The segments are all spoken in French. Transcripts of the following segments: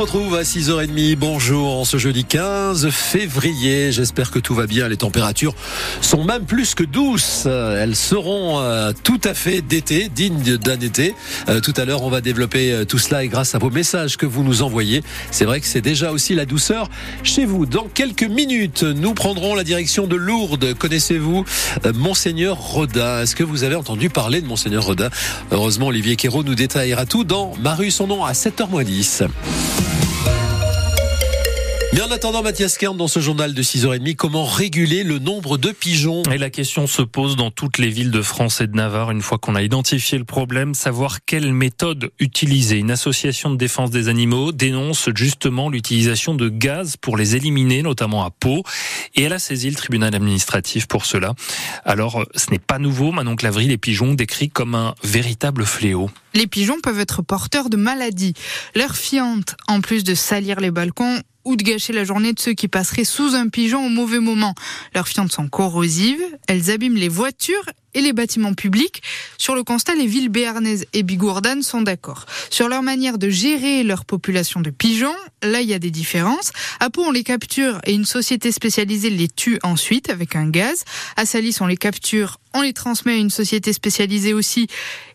se retrouve à 6h30. Bonjour, en ce jeudi 15 février. J'espère que tout va bien. Les températures sont même plus que douces. Elles seront euh, tout à fait d'été, dignes d'un été. Euh, tout à l'heure, on va développer euh, tout cela et grâce à vos messages que vous nous envoyez. C'est vrai que c'est déjà aussi la douceur chez vous. Dans quelques minutes, nous prendrons la direction de Lourdes. Connaissez-vous Monseigneur Rodin? Est-ce que vous avez entendu parler de Monseigneur Rodin? Heureusement, Olivier Quérault nous détaillera tout dans Maru, son nom à 7h10. Mais en attendant, Mathias Kern, dans ce journal de 6h30, comment réguler le nombre de pigeons? Et la question se pose dans toutes les villes de France et de Navarre, une fois qu'on a identifié le problème, savoir quelle méthode utiliser. Une association de défense des animaux dénonce justement l'utilisation de gaz pour les éliminer, notamment à Pau, et elle a saisi le tribunal administratif pour cela. Alors, ce n'est pas nouveau, Manon Clavry, les pigeons décrits comme un véritable fléau. Les pigeons peuvent être porteurs de maladies. Leur fiente, en plus de salir les balcons, ou de gâcher la journée de ceux qui passeraient sous un pigeon au mauvais moment. Leurs fientes sont corrosives, elles abîment les voitures et les bâtiments publics. Sur le constat, les villes béarnaises et bigourdanes sont d'accord. Sur leur manière de gérer leur population de pigeons, là il y a des différences. À Pau, on les capture et une société spécialisée les tue ensuite avec un gaz. À Salis, on les capture, on les transmet à une société spécialisée aussi.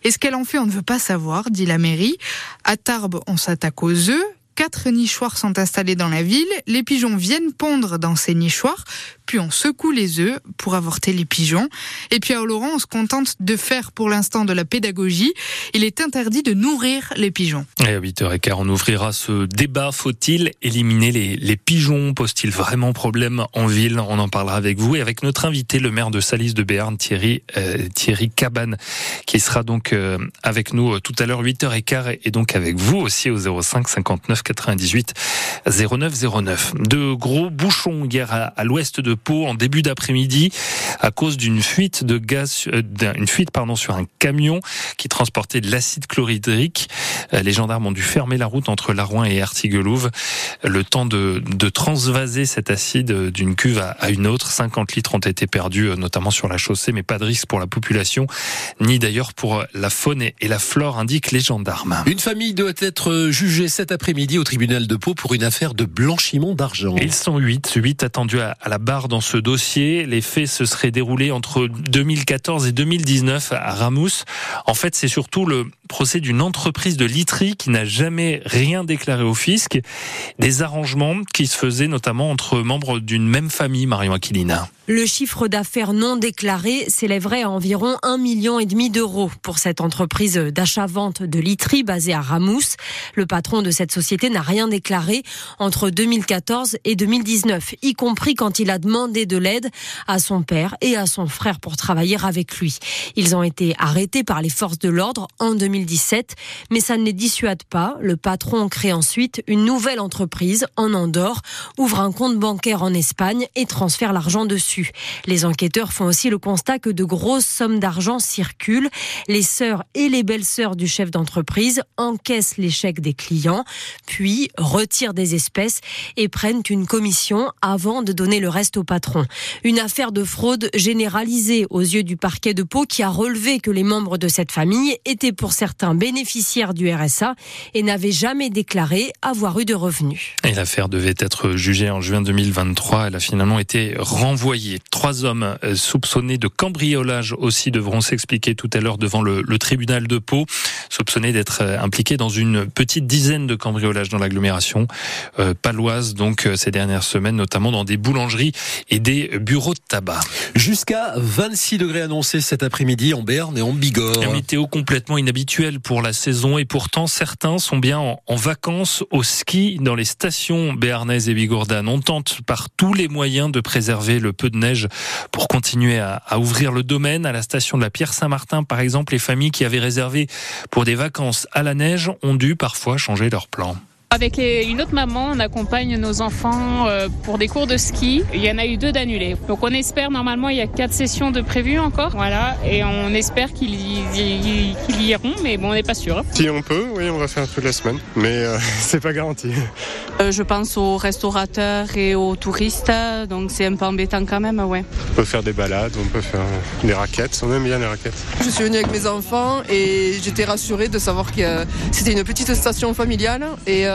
Et ce qu'elle en fait, on ne veut pas savoir, dit la mairie. À Tarbes, on s'attaque aux œufs. Quatre nichoirs sont installés dans la ville. Les pigeons viennent pondre dans ces nichoirs puis on secoue les œufs pour avorter les pigeons. Et puis à Oloron, on se contente de faire pour l'instant de la pédagogie. Il est interdit de nourrir les pigeons. Et à 8h15, on ouvrira ce débat. Faut-il éliminer les, pigeons? Pose-t-il vraiment problème en ville? On en parlera avec vous et avec notre invité, le maire de Salis de Béarn, Thierry, euh, Thierry Cabane, qui sera donc euh, avec nous euh, tout à l'heure 8h15 et donc avec vous aussi au 05 59 98 09 09. De gros bouchons hier à l'ouest de Pau en début d'après-midi à cause d'une fuite de gaz, euh, une fuite pardon sur un camion qui transportait de l'acide chlorhydrique. Euh, les gendarmes ont dû fermer la route entre Larouin et Artiguelouve, le temps de, de transvaser cet acide d'une cuve à, une autre. 50 litres ont été perdus, euh, notamment sur la chaussée, mais pas de risque pour la population, ni d'ailleurs pour la faune et la flore, indiquent les gendarmes. Une famille doit être jugée cet après-midi au tribunal de Pau pour une affaire de blanchiment d'argent. Ils sont 8, 8 attendus à la barre dans ce dossier. Les faits se seraient déroulés entre 2014 et 2019 à Ramous. En fait, c'est surtout le procès d'une entreprise de literie qui n'a jamais rien déclaré au fisc. Des arrangements qui se faisaient notamment entre membres d'une même famille, Marion Aquilina. Le chiffre d'affaires non déclaré s'élèverait à environ un million et demi d'euros pour cette entreprise d'achat-vente de literie basée à Ramous. Le patron de cette société n'a rien déclaré entre 2014 et 2019, y compris quand il a demandé de l'aide à son père et à son frère pour travailler avec lui. Ils ont été arrêtés par les forces de l'ordre en 2017, mais ça ne les dissuade pas. Le patron crée ensuite une nouvelle entreprise en Andorre, ouvre un compte bancaire en Espagne et transfère l'argent dessus. Les enquêteurs font aussi le constat que de grosses sommes d'argent circulent. Les sœurs et les belles-sœurs du chef d'entreprise encaissent les chèques des clients, puis retirent des espèces et prennent une commission avant de donner le reste au patron. Une affaire de fraude généralisée aux yeux du parquet de Pau qui a relevé que les membres de cette famille étaient pour certains bénéficiaires du RSA et n'avaient jamais déclaré avoir eu de revenus. L'affaire devait être jugée en juin 2023. Elle a finalement été renvoyée Trois hommes euh, soupçonnés de cambriolage aussi devront s'expliquer tout à l'heure devant le, tribunal de Pau, soupçonnés d'être euh, impliqués dans une petite dizaine de cambriolages dans l'agglomération euh, paloise, donc ces dernières semaines, notamment dans des boulangeries et des bureaux de tabac. Jusqu'à 26 degrés annoncés cet après-midi en Berne et en Bigorre. Une météo complètement inhabituelle pour la saison et pourtant certains sont bien en, vacances au ski dans les stations béarnaises et bigordanes. On tente par tous les moyens de préserver le peu de neige pour continuer à, ouvrir le domaine. À la station de la Pierre Saint-Martin, par exemple, les familles qui avaient réservé pour des vacances à la neige ont dû parfois changer leur plan. Avec une autre maman, on accompagne nos enfants euh, pour des cours de ski. Il y en a eu deux d'annulés. Donc on espère, normalement, il y a quatre sessions de prévues encore. Voilà. Et on espère qu'ils y, iront, mais bon, on n'est pas sûr. Si on peut, oui, on va faire toute la semaine. Mais euh, c'est pas garanti. Euh, je pense aux restaurateurs et aux touristes, donc c'est un peu embêtant quand même, ouais. On peut faire des balades, on peut faire des raquettes, on aime bien les raquettes. Je suis venue avec mes enfants et j'étais rassurée de savoir que c'était une petite station familiale et euh,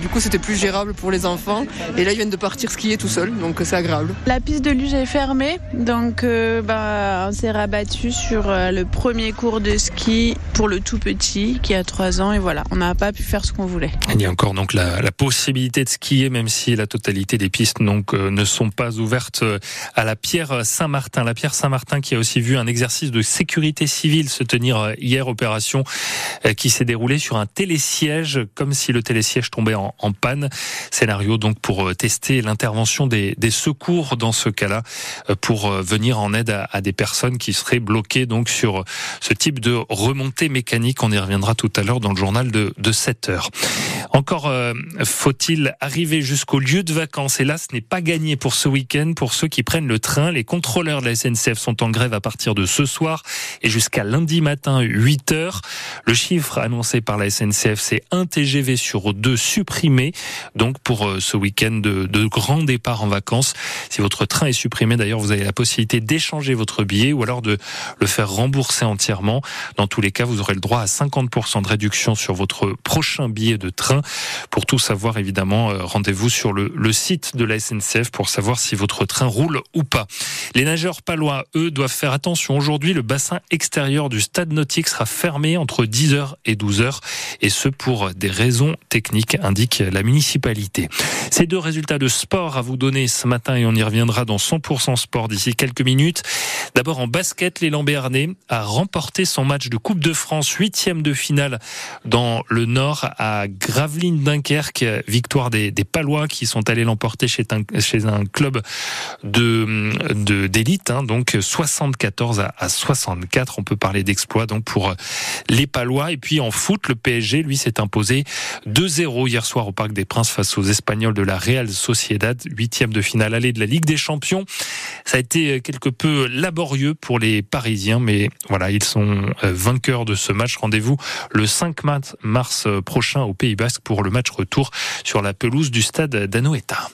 du coup c'était plus gérable pour les enfants. Et là ils viennent de partir skier tout seuls, donc c'est agréable. La piste de luge est fermée, donc euh, bah, on s'est rabattu sur euh, le premier cours de ski pour le tout petit qui a 3 ans et voilà, on n'a pas pu faire ce qu'on voulait. Il y a encore donc la, la, possibilité de skier, même si la totalité des pistes donc euh, ne sont pas ouvertes euh, à la Pierre Saint-Martin. La Pierre Saint-Martin qui a aussi vu un exercice de sécurité civile se tenir euh, hier, opération qui s'est déroulée sur un télésiège, comme si le télésiège tombait en, panne. Scénario donc pour tester l'intervention des, secours dans ce cas-là, pour venir en aide à, à, des personnes qui seraient bloquées donc sur ce type de remontée mécanique. On y reviendra tout à l'heure dans le journal de, de 7 heures. Encore euh, faut-il arriver jusqu'au lieu de vacances? Et là, ce n'est pas gagné pour ce week-end. Pour ceux qui prennent le train, les contrôleurs de la SNCF sont en grève à partir de ce soir et jusqu'à lundi matin, 8 heures. Le chiffre annoncé par la SNCF, c'est un TGV sur deux supprimé. Donc pour euh, ce week-end de, de grand départ en vacances, si votre train est supprimé, d'ailleurs, vous avez la possibilité d'échanger votre billet ou alors de le faire rembourser entièrement. Dans tous les cas, vous aurez le droit à 50% de réduction sur votre prochain billet de train. Pour tout savoir, évidemment, euh, rendez-vous sur le, site de la SNCF pour savoir si votre train roule ou pas. Les nageurs palois, eux, doivent faire attention. Aujourd'hui, le bassin extérieur du stade nautique sera fermé entre 10h et 12h, et ce pour des raisons techniques, indique la municipalité. Ces deux résultats de sport à vous donner ce matin, et on y reviendra dans 100% sport d'ici quelques minutes. D'abord en basket, l'élan béarnais a remporté son match de Coupe de France, huitième de finale dans le Nord à Gravelines Dunkerque, victoire des, des Palois qui sont allés l'emporter chez un, chez un club de d'élite, hein, donc 74 à, à 64. On peut parler d'exploit donc pour les Palois. Et puis en foot, le PSG lui s'est imposé 2-0 hier soir au Parc des Princes face aux Espagnols de la Real Sociedad, huitième de finale allée de la Ligue des Champions. Ça a été quelque peu laborieux pour les Parisiens, mais voilà, ils sont vainqueurs de ce match. Rendez-vous le 5 mars prochain au Pays Basque pour le match retour sur la pelouse du stade d'Anoeta.